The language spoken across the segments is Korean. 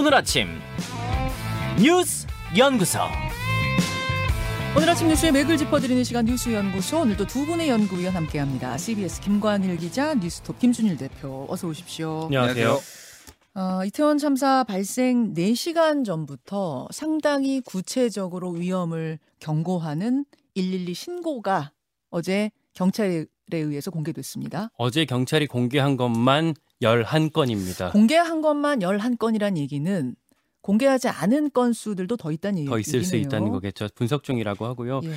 오늘 아침 뉴스 연구소 오늘 아침 뉴스의 맥을 짚어드리는 시간 뉴스 연구소 오늘도 두 분의 연구위원 함께합니다. CBS 김관일 기자, 뉴스톱 김준일 대표 어서 오십시오. 안녕하세요. 어, 이태원 참사 발생 4시간 전부터 상당히 구체적으로 위험을 경고하는 112 신고가 어제 경찰에 의해서 공개됐습니다. 어제 경찰이 공개한 것만 11건입니다. 공개한 것만 11건이란 얘기는 공개하지 않은 건수들도 더 있다는 얘기네요. 더 있을 수 있다는 거겠죠. 분석 중이라고 하고요. 예.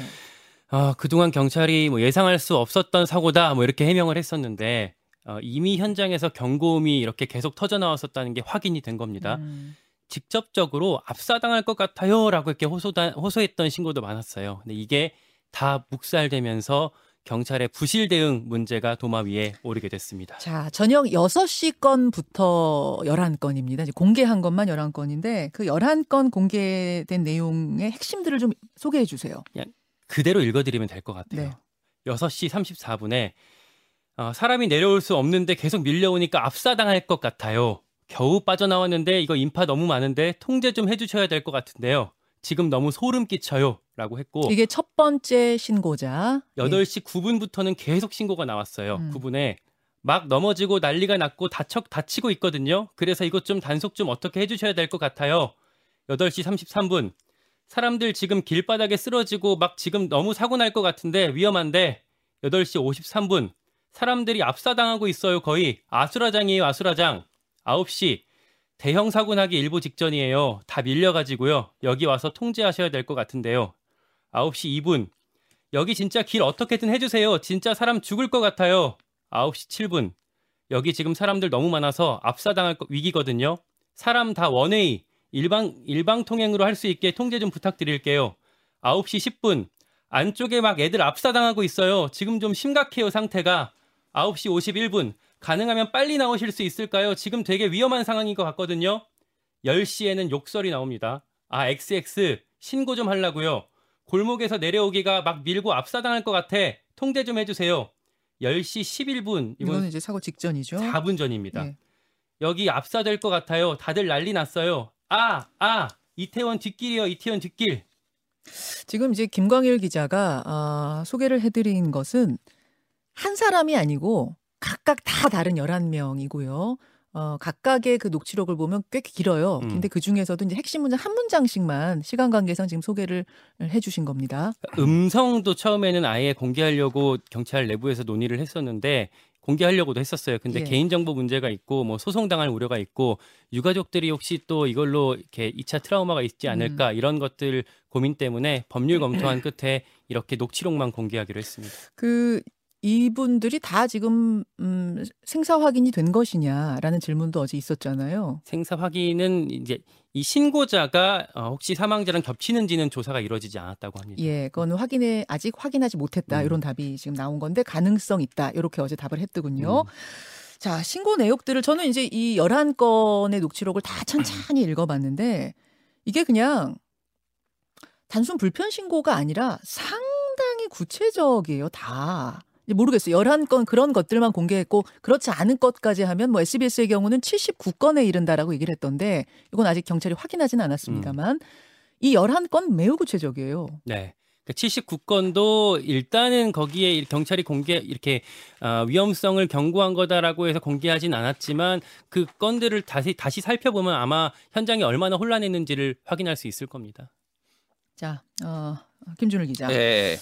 아, 그동안 경찰이 뭐 예상할 수 없었던 사고다 뭐 이렇게 해명을 했었는데 어, 이미 현장에서 경고음이 이렇게 계속 터져 나왔었다는 게 확인이 된 겁니다. 음, 직접적으로 압사당할 것 같아요라고 이렇게 호소다, 호소했던 신고도 많았어요. 근데 이게 다 묵살되면서 경찰의 부실 대응 문제가 도마 위에 오르게 됐습니다. 자, 저녁 6시 건부터 11건입니다. 이제 공개한 것만 11건인데 그 11건 공개된 내용의 핵심들을 좀 소개해 주세요. 그대로 읽어드리면 될 것 같아요. 네. 6시 34분에 어, 사람이 내려올 수 없는데 계속 밀려오니까 압사당할 것 같아요. 겨우 빠져나왔는데 이거 인파 너무 많은데 통제 좀 해주셔야 될 것 같은데요. 지금 너무 소름 끼쳐요. 라고 했고 이게 첫 번째 신고자. 예. 8시 9분부터는 계속 신고가 나왔어요. 음. 9분에 막 넘어지고 난리가 났고 다쳐, 다치고 있거든요. 그래서 이것 좀 단속 좀 어떻게 해 주셔야 될 것 같아요. 8시 33분. 사람들 지금 길바닥에 쓰러지고 막 지금 너무 사고 날 것 같은데 위험한데 8시 53분. 사람들이 압사당하고 있어요. 거의 아수라장이에요. 아수라장. 9시. 대형 사고 나기 일보 직전이에요. 다 밀려가지고요. 여기 와서 통제하셔야 될 것 같은데요. 9시 2분. 여기 진짜 길 어떻게든 해주세요. 진짜 사람 죽을 것 같아요. 9시 7분. 여기 지금 사람들 너무 많아서 압사당할 거- 위기거든요. 사람 다 원웨이, 일방, 일방 통행으로 할 수 있게 통제 좀 부탁드릴게요. 9시 10분. 안쪽에 막 애들 압사당하고 있어요. 지금 좀 심각해요, 상태가. 9시 51분. 가능하면 빨리 나오실 수 있을까요? 지금 되게 위험한 상황인 것 같거든요. 10시에는 욕설이 나옵니다. 아, XX. 신고 좀 하려고요. 골목에서 내려오기가 막 밀고 압사당할 것 같아. 통제 좀 해주세요. 10시 11분. 이거는 이건 이제 사고 직전이죠. 4분 전입니다. 예. 여기 압사될 것 같아요. 다들 난리 났어요. 아, 아, 이태원 뒷길이요. 이태원 뒷길. 지금 이제 김광일 기자가 아, 소개를 해드린 것은 한 사람이 아니고 각각 다 다른 11명이고요. 어, 각각의 그 녹취록을 보면 꽤 길어요. 음. 근데 그 중에서도 이제 핵심 문장 한 문장씩만 시간 관계상 지금 소개를 해주신 겁니다. 음성도 처음에는 아예 공개하려고 경찰 내부에서 논의를 했었는데 공개하려고도 했었어요. 근데 예. 개인정보 문제가 있고 뭐 소송당할 우려가 있고 유가족들이 혹시 또 이걸로 이렇게 2차 트라우마가 있지 않을까 이런 것들 고민 때문에 법률 검토한 끝에 이렇게 녹취록만 공개하기로 했습니다. 그 이분들이 다 지금 음, 생사 확인이 된 것이냐라는 질문도 어제 있었잖아요. 생사 확인은 이제 이 신고자가 어, 혹시 사망자랑 겹치는지는 조사가 이루어지지 않았다고 합니다. 예, 그건 확인해 아직 확인하지 못했다 음. 이런 답이 지금 나온 건데 가능성 있다 이렇게 어제 답을 했더군요. 음. 자 신고 내역들을 저는 이제 이 11건의 녹취록을 다 천천히 읽어봤는데 이게 그냥 단순 불편 신고가 아니라 상당히 구체적이에요 다. 모르겠어요. 11건 그런 것들만 공개했고 그렇지 않은 것까지 하면 뭐 SBS의 경우는 79건에 이른다라고 얘기를 했던데 이건 아직 경찰이 확인하지는 않았습니다만 이 11건 매우 구체적이에요. 네. 79건도 일단은 거기에 경찰이 공개 이렇게 어, 위험성을 경고한 거다라고 해서 공개하진 않았지만 그 건들을 다시 다시 살펴보면 아마 현장이 얼마나 혼란했는지를 확인할 수 있을 겁니다. 자, 어, 김준일 기자. 예.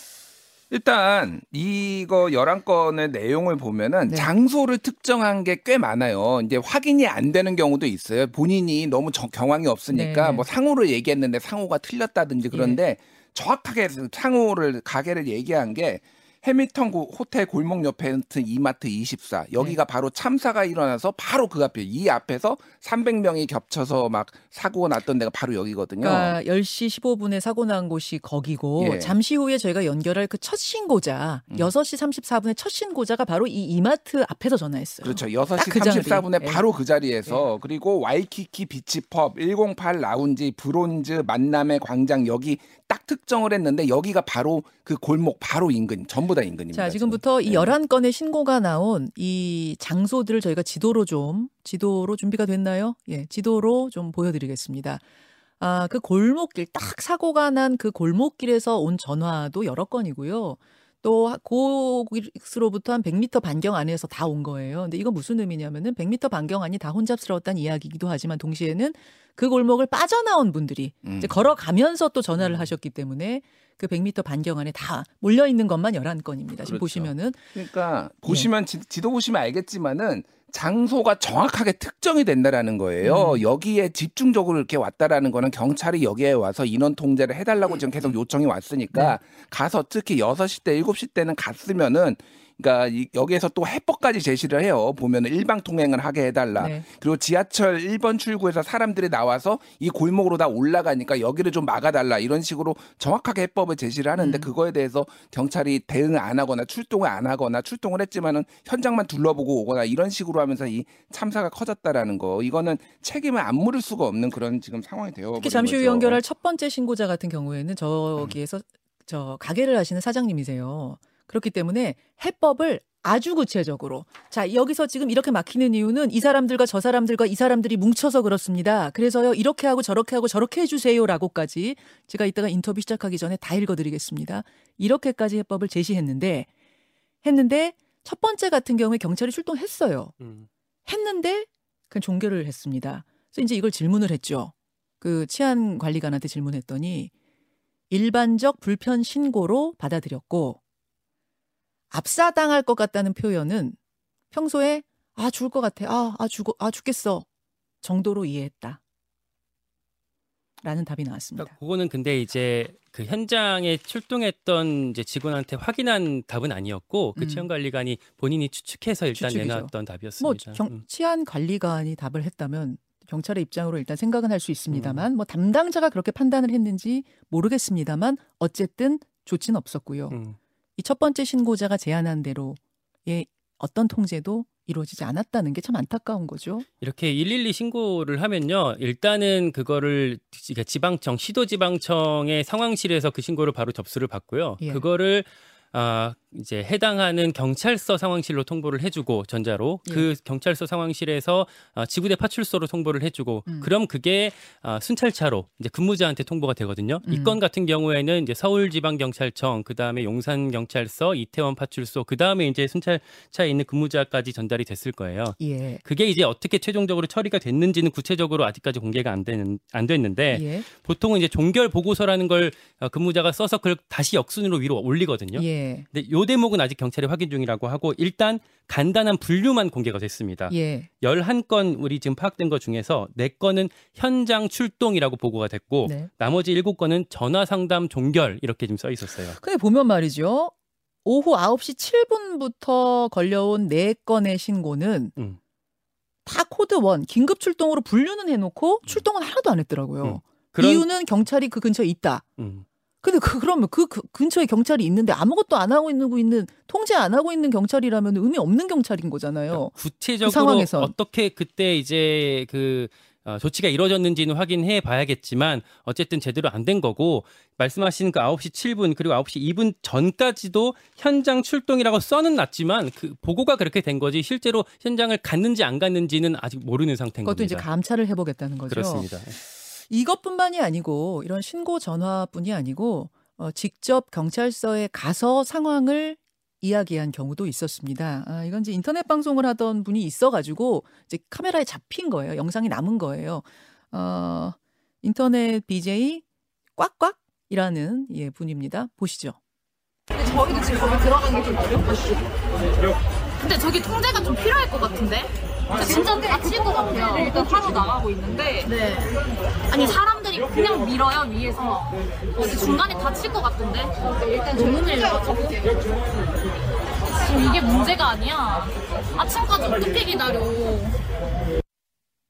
일단 이거 11건의 내용을 보면은 네. 장소를 특정한 게 꽤 많아요. 이제 확인이 안 되는 경우도 있어요. 본인이 너무 정- 경황이 없으니까 네. 뭐 상호를 얘기했는데 상호가 틀렸다든지 그런데 정확하게 상호를 가게를 얘기한 게 해밀턴 고- 호텔 골목 옆에 있는 이마트 24 여기가 바로 참사가 일어나서 바로 그 앞에 이 앞에서 300명이 겹쳐서 막 사고가 났던 데가 바로 여기거든요. 그러니까 10시 15분에 사고 난 곳이 거기고 예. 잠시 후에 저희가 연결할 그 첫 신고자 음. 6시 34분에 첫 신고자가 바로 이 이마트 앞에서 전화했어요. 그렇죠. 딱 6시 그 자리. 34분에 예. 바로 그 자리에서 그리고 와이키키 비치펍 108 라운지 브론즈 만남의 광장 여기 딱 특정을 했는데 여기가 바로 그 골목 바로 인근 전부 다 인근입니다. 자, 지금부터 이 네. 11건의 신고가 나온 이 장소들을 저희가 지도로 좀, 지도로 준비가 됐나요? 예, 지도로 좀 보여 드리겠습니다. 아, 그 골목길, 딱 사고가 난 그 골목길에서 온 전화도 여러 건이고요. 또 고스로부터 한 100m 반경 안에서 다 온 거예요. 근데 이건 무슨 의미냐면은 100m 반경 안이 다 혼잡스러웠다는 이야기이기도 하지만 동시에는 그 골목을 빠져나온 분들이 음. 이제 걸어가면서 또 전화를 하셨기 때문에 그 100m 반경 안에 다 몰려 있는 것만 11건입니다. 지금 그렇죠. 보시면은 그러니까 예. 보시면 지, 지도 보시면 알겠지만은 장소가 정확하게 특정이 된다라는 거예요. 음. 여기에 집중적으로 이렇게 왔다라는 거는 경찰이 여기에 와서 인원 통제를 해달라고 지금 계속 요청이 왔으니까 네. 가서 특히 6시 때, 7시 때는 갔으면은 그러니까 이- 여기에서 또 해법까지 제시를 해요. 보면은 일방 통행을 하게 해달라. 네. 그리고 지하철 1번 출구에서 사람들이 나와서 이 골목으로 다 올라가니까 여기를 좀 막아달라 이런 식으로 정확하게 해법을 제시를 하는데 음. 그거에 대해서 경찰이 대응을 안 하거나 출동을 안 하거나 출동을 했지만은 현장만 둘러보고 오거나 이런 식으로 하면서 이 참사가 커졌다라는 거 이거는 책임을 안 물을 수가 없는 그런 지금 상황이 되어 특히 잠시 후 연결할 첫 번째 신고자 같은 경우에는 저기에서 저 가게를 하시는 사장님이세요. 그렇기 때문에 해법을 아주 구체적으로 자 여기서 지금 이렇게 막히는 이유는 이 사람들과 저 사람들과 이 사람들이 뭉쳐서 그렇습니다. 그래서요 이렇게 하고 저렇게 하고 저렇게 해주세요라고까지 제가 이따가 인터뷰 시작하기 전에 다 읽어드리겠습니다. 이렇게까지 해법을 제시했는데 했는데 첫 번째 같은 경우에 경찰이 출동했어요. 음. 했는데 그냥 종결을 했습니다. 그래서 이제 이걸 질문을 했죠. 그 치안 관리관한테 질문했더니 일반적 불편 신고로 받아들였고 압사당할 것 같다는 표현은 평소에 아 죽을 것 같아 아, 아 죽어 아 죽겠어 정도로 이해했다. 라는 답이 나왔습니다. 그러니까 그거는 근데 이제 그 현장에 출동했던 이제 직원한테 확인한 답은 아니었고 그 음. 치안관리관이 본인이 추측해서 일단 추측이죠. 내놨던 뭐 답이었습니다. 경, 음. 치안 관리관이 답을 했다면 경찰의 입장으로 일단 생각은 할수 음. 있습니다만 뭐 담당자가 그렇게 판단을 했는지 모르겠습니다만 어쨌든 좋지는 없었고요. 음. 이첫 번째 신고자가 제안한 대로의 어떤 통제도 이루어지지 않았다는 게 참 안타까운 거죠. 이렇게 112 신고를 하면요. 일단은 그거를 지- 지방청, 시도지방청의 상황실에서 그 신고를 바로 접수를 받고요. 예. 그거를 아 이제 해당하는 경찰서 상황실로 통보를 해주고 전자로 예. 그 경찰서 상황실에서 아, 지구대 파출소로 통보를 해주고 음. 그럼 그게 아, 순찰차로 이제 근무자한테 통보가 되거든요. 음. 이건 같은 경우에는 이제 서울지방경찰청, 그 다음에 용산경찰서, 이태원 파출소, 그 다음에 이제 순찰차에 있는 근무자까지 전달이 됐을 거예요. 예. 그게 이제 어떻게 최종적으로 처리가 됐는지는 구체적으로 아직까지 공개가 안 되는 안 됐는데 예. 보통은 이제 종결 보고서라는 걸 어, 근무자가 써서 그걸 다시 역순으로 위로 올리거든요. 예. 근데 요 대목은 아직 경찰이 확인 중이라고 하고 일단 간단한 분류만 공개가 됐습니다. 예. 11건 우리 지금 파악된 것 중에서 4건은 현장 출동이라고 보고가 됐고 네. 나머지 7건은 전화 상담 종결 이렇게 지금 써 있었어요. 근데 보면 말이죠. 오후 9시 7분부터 걸려온 4건의 신고는 음. 다 code one 긴급 출동으로 분류는 해놓고 출동은 하나도 안 했더라고요. 음. 그런 이유는 경찰이 그 근처에 있다. 음. 근데 그, 그러면 그, 그 근처에 경찰이 있는데 아무것도 안 하고 있는, 있는 통제 안 하고 있는 경찰이라면 의미 없는 경찰인 거잖아요. 구체적으로 그 상황에선. 어떻게 그때 이제 그 어, 조치가 이루어졌는지는 확인해 봐야겠지만 어쨌든 제대로 안 된 거고 말씀하신 그 9시 7분 그리고 9시 2분 전까지도 현장 출동이라고 써는 놨지만 그 보고가 그렇게 된 거지 실제로 현장을 갔는지 안 갔는지는 아직 모르는 상태인 그것도 이제 겁니다. 감찰을 해보겠다는 거죠. 그렇습니다. 이것뿐만이 아니고 이런 신고 전화뿐이 아니고 어, 직접 경찰서에 가서 상황을 이야기한 경우도 있었습니다. 아, 이건 이제 인터넷 방송을 하던 분이 있어가지고 이제 카메라에 잡힌 거예요. 영상이 남은 거예요. 어, 인터넷 BJ 꽉꽉이라는 예, 분입니다. 보시죠. 저희도 지금 거기 들어가는 게 좀 어렵거든요. 근데 저기 통제가 좀 필요할 것 같은데? 진짜 다칠 것 같아요. 일단 타고 나가고 있는데. 네. 아니, 사람들이 그냥 밀어요, 위에서. 어, 중간에 다칠 것 같던데? 일단 너무 밀려가지고. 지금 이게 문제가 아니야. 아침까지 어떻게 기다려.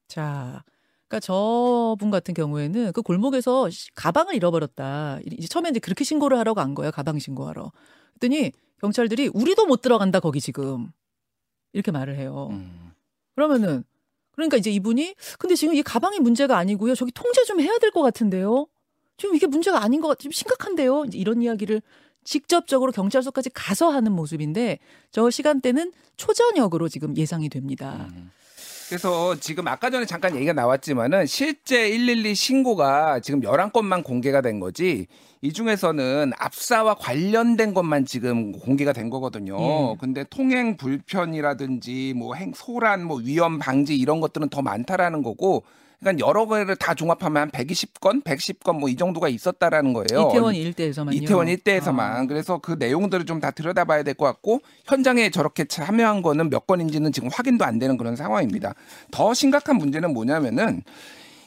자, 그러니까 저분 같은 경우에는 그 골목에서 시- 가방을 잃어버렸다. 이제 처음에 이제 그렇게 신고를 하러 간 거예요. 가방 신고하러. 그랬더니 경찰들이 우리도 못 들어간다 거기 지금 이렇게 말을 해요. 음. 그러면은 그러니까 이제 이분이 근데 지금 이 가방이 문제가 아니고요. 저기 통제 좀 해야 될 것 같은데요. 지금 이게 문제가 아닌 것 같아. 좀 심각한데요. 이제 이런 이야기를 직접적으로 경찰서까지 가서 하는 모습인데 저 시간대는 초저녁으로 지금 예상이 됩니다. 음. 그래서 지금 아까 전에 잠깐 얘기가 나왔지만은 실제 112 신고가 지금 11건만 공개가 된 거지 이 중에서는 압사와 관련된 것만 지금 공개가 된 거거든요. 예. 근데 통행 불편이라든지 뭐 행, 소란, 뭐 위험 방지 이런 것들은 더 많다라는 거고 그러니까 여러 개를 다 종합하면 한 120건, 110건 뭐 이 정도가 있었다라는 거예요. 이태원 일대에서만요. 이태원 일대에서만 아. 그래서 그 내용들을 좀 다 들여다봐야 될 것 같고 현장에 저렇게 참여한 거는 몇 건인지는 지금 확인도 안 되는 그런 상황입니다. 더 심각한 문제는 뭐냐면은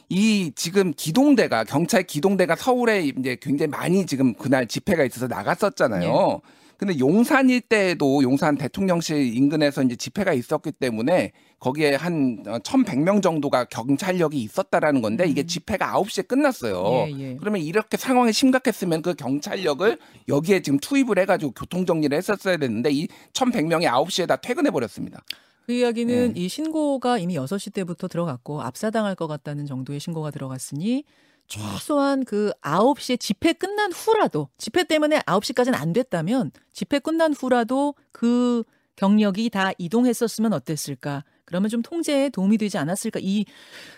이 지금 기동대가 경찰 기동대가 서울에 이제 굉장히 많이 지금 그날 집회가 있어서 나갔었잖아요. 근데 용산 일대에도 용산 대통령실 인근에서 이제 집회가 있었기 때문에 거기에 한 1,100명 정도가 경찰력이 있었다라는 건데 이게 음. 집회가 9시에 끝났어요. 예, 예. 그러면 이렇게 상황이 심각했으면 그 경찰력을 여기에 지금 투입을 해가지고 교통 정리를 했었어야 되는데 이 1,100명이 9시에 다 퇴근해 버렸습니다. 그 이야기는 네. 이 신고가 이미 6시 때부터 들어갔고 압사당할 것 같다는 정도의 신고가 들어갔으니 최소한 그 9시에 집회 끝난 후라도 집회 때문에 9시까지는 안 됐다면 집회 끝난 후라도 그 경력이 다 이동했었으면 어땠을까? 그러면 좀 통제에 도움이 되지 않았을까? 이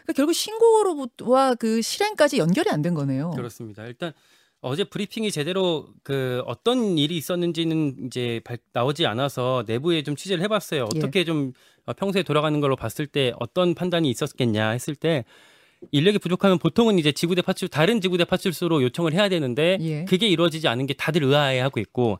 그러니까 결국 신고로부터와 그 실행까지 연결이 안 된 거네요. 그렇습니다. 일단 어제 브리핑이 제대로 그 어떤 일이 있었는지는 이제 발- 나오지 않아서 내부에 좀 취재를 해봤어요. 예. 어떻게 좀 어, 평소에 돌아가는 걸로 봤을 때 어떤 판단이 있었겠냐 했을 때 인력이 부족하면 보통은 이제 지구대 파출 다른 지구대 파출소로 요청을 해야 되는데 예. 그게 이루어지지 않은 게 다들 의아해하고 있고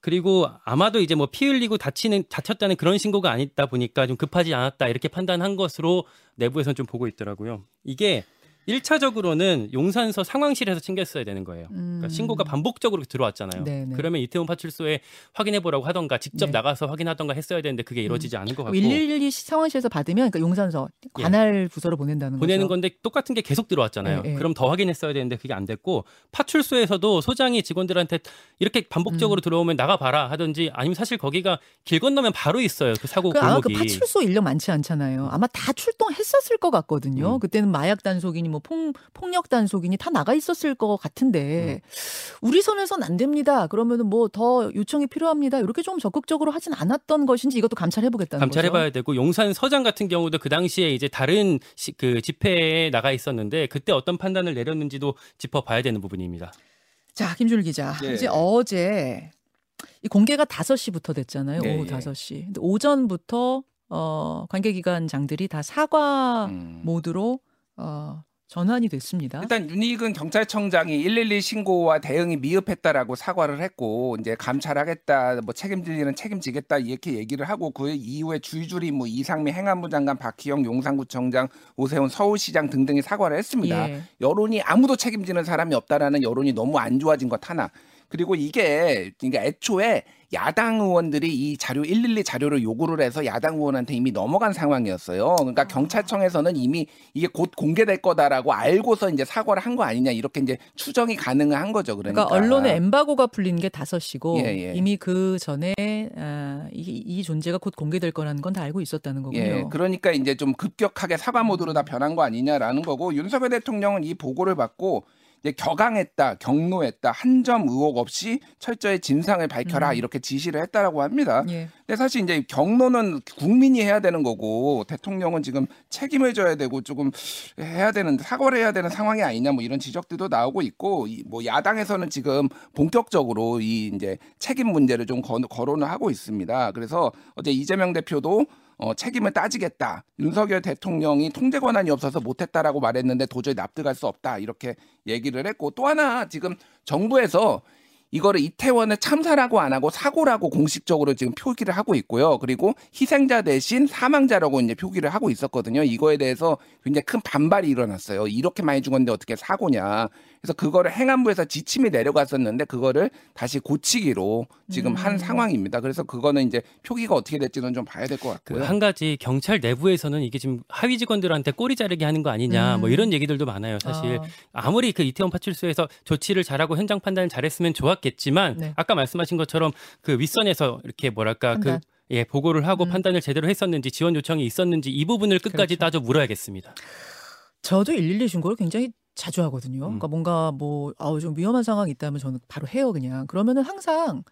그리고 아마도 이제 뭐 피 흘리고 다치는 다쳤다는 그런 신고가 아니다 보니까 좀 급하지 않았다 이렇게 판단한 것으로 내부에서는 좀 보고 있더라고요. 이게 1차적으로는 용산서 상황실에서 챙겼어야 되는 거예요. 그러니까 음. 신고가 반복적으로 들어왔잖아요. 네네. 그러면 이태원 파출소에 확인해 보라고 하던가 직접 네. 나가서 확인하던가 했어야 되는데 그게 이루어지지 않은 것 같고 112 상황실에서 받으면 그러니까 용산서 예. 관할 부서로 보낸다는 보내는 거죠. 건데 똑같은 게 계속 들어왔잖아요. 예, 예. 그럼 더 확인했어야 되는데 그게 안 됐고 파출소에서도 소장이 직원들한테 이렇게 음. 반복적으로 들어오면 나가 봐라 하든지 아니면 사실 거기가 길 건너면 바로 있어요. 그 사고 그 아마 그 골목이. 파출소 인력 많지 않잖아요. 아마 다 출동했었을 것 같거든요. 음. 그때는 마약 단속이니 뭐 폭, 폭력 단속이니 다 나가 있었을 것 같은데 음. 우리 손에선 안 됩니다. 그러면은 뭐 더 요청이 필요합니다. 이렇게 좀 적극적으로 하진 않았던 것인지 이것도 감찰해 보겠다는 거죠. 감찰해 봐야 되고 용산 서장 같은 경우도 그 당시에 이제 다른 시- 그 집회에 나가 있었는데 그때 어떤 판단을 내렸는지도 짚어 봐야 되는 부분입니다. 자, 김준일 기자. 예. 이제 어제 이 공개가 5시부터 됐잖아요. 예, 오후 예. 5시. 근데 오전부터 어 관계 기관장들이 다 사과 음. 모드로 어 전환이 됐습니다. 일단 윤희근 경찰청장이 112 신고와 대응이 미흡했다라고 사과를 했고 이제 감찰하겠다, 뭐 책임질 일은 책임지겠다 이렇게 얘기를 하고 그 이후에 줄줄이 뭐 이상미 행안부 장관, 박희영 용산구청장, 오세훈 서울시장 등등이 사과를 했습니다. 예. 여론이 아무도 책임지는 사람이 없다라는 여론이 너무 안 좋아진 것 하나. 그리고 이게 그러니까 애초에 야당 의원들이 이 자료 112 자료를 요구를 해서 야당 의원한테 이미 넘어간 상황이었어요. 그러니까 경찰청에서는 이미 이게 곧 공개될 거다라고 알고서 이제 사과를 한 거 아니냐 이렇게 이제 추정이 가능한 거죠. 그러니까, 그러니까 언론의 엠바고가 풀린 게 5시고 예, 예. 이미 그 전에 아, 이, 이 존재가 곧 공개될 거라는 건 다 알고 있었다는 거군요. 예, 그러니까 이제 좀 급격하게 사과 모드로 다 변한 거 아니냐라는 거고 윤석열 대통령은 이 보고를 받고 이제 격앙했다, 경로했다, 한 점 의혹 없이 철저히 진상을 밝혀라 음. 이렇게 지시를 했다라고 합니다. 예. 근데 사실 이제 경로는 국민이 해야 되는 거고 대통령은 지금 책임을 져야 되고 조금 해야 되는 사과를 해야 되는 상황이 아니냐 뭐 이런 지적들도 나오고 있고 이 뭐 야당에서는 지금 본격적으로 이 이제 책임 문제를 좀 거, 거론을 하고 있습니다. 그래서 어제 이재명 대표도 어, 책임을 따지겠다. 윤석열 대통령이 통제 권한이 없어서 못했다라고 말했는데 도저히 납득할 수 없다. 이렇게 얘기를 했고 또 하나 지금 정부에서 이거를 이태원을 참사라고 안 하고 사고라고 공식적으로 지금 표기를 하고 있고요. 그리고 희생자 대신 사망자라고 이제 표기를 하고 있었거든요. 이거에 대해서 굉장히 큰 반발이 일어났어요. 이렇게 많이 죽었는데 어떻게 사고냐. 그래서 그거를 행안부에서 지침이 내려갔었는데 그거를 다시 고치기로 지금 한 음. 상황입니다. 그래서 그거는 이제 표기가 어떻게 될지는 좀 봐야 될것그 같고요. 한 가지 경찰 내부에서는 이게 지금 하위 직원들한테 꼬리 자르기 하는 거 아니냐 음. 뭐 이런 얘기들도 많아요. 사실 아, 아무리 그 이태원 파출소에서 조치를 잘하고 현장 판단을 잘했으면 좋았 겠지만 네. 아까 말씀하신 것처럼 그 윗선에서 이렇게 뭐랄까 판단. 그 예, 보고를 하고 음. 판단을 제대로 했었는지 지원 요청이 있었는지 이 부분을 끝까지 그렇죠. 따져 물어야겠습니다. 저도 112 신고를 굉장히 자주 하거든요. 음. 그러니까 뭔가 뭐 아우 좀 위험한 상황이 있다면 저는 바로 해요 그냥. 그러면은 항상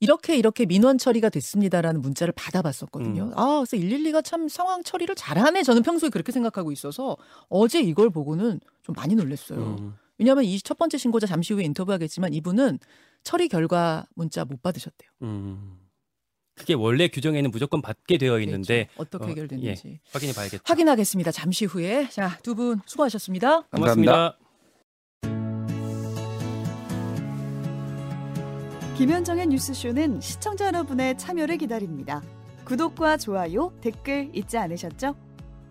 이렇게 이렇게 민원 처리가 됐습니다라는 문자를 받아봤었거든요. 음. 아 그래서 112가 참 상황 처리를 잘하네. 저는 평소에 그렇게 생각하고 있어서 어제 이걸 보고는 좀 많이 놀랐어요. 음. 왜냐하면 이 첫 번째 신고자 잠시 후에 인터뷰하겠지만 이분은 처리 결과 문자 못 받으셨대요. 음. 그게 원래 규정에는 무조건 받게 되어 있는데 그렇죠. 어떻게 어, 해결됐는지 확인해 봐야겠죠. 확인하겠습니다. 잠시 후에 자 두 분 수고하셨습니다. 고맙습니다. 김현정의 뉴스쇼는 시청자 여러분의 참여를 기다립니다. 구독과 좋아요, 댓글 잊지 않으셨죠?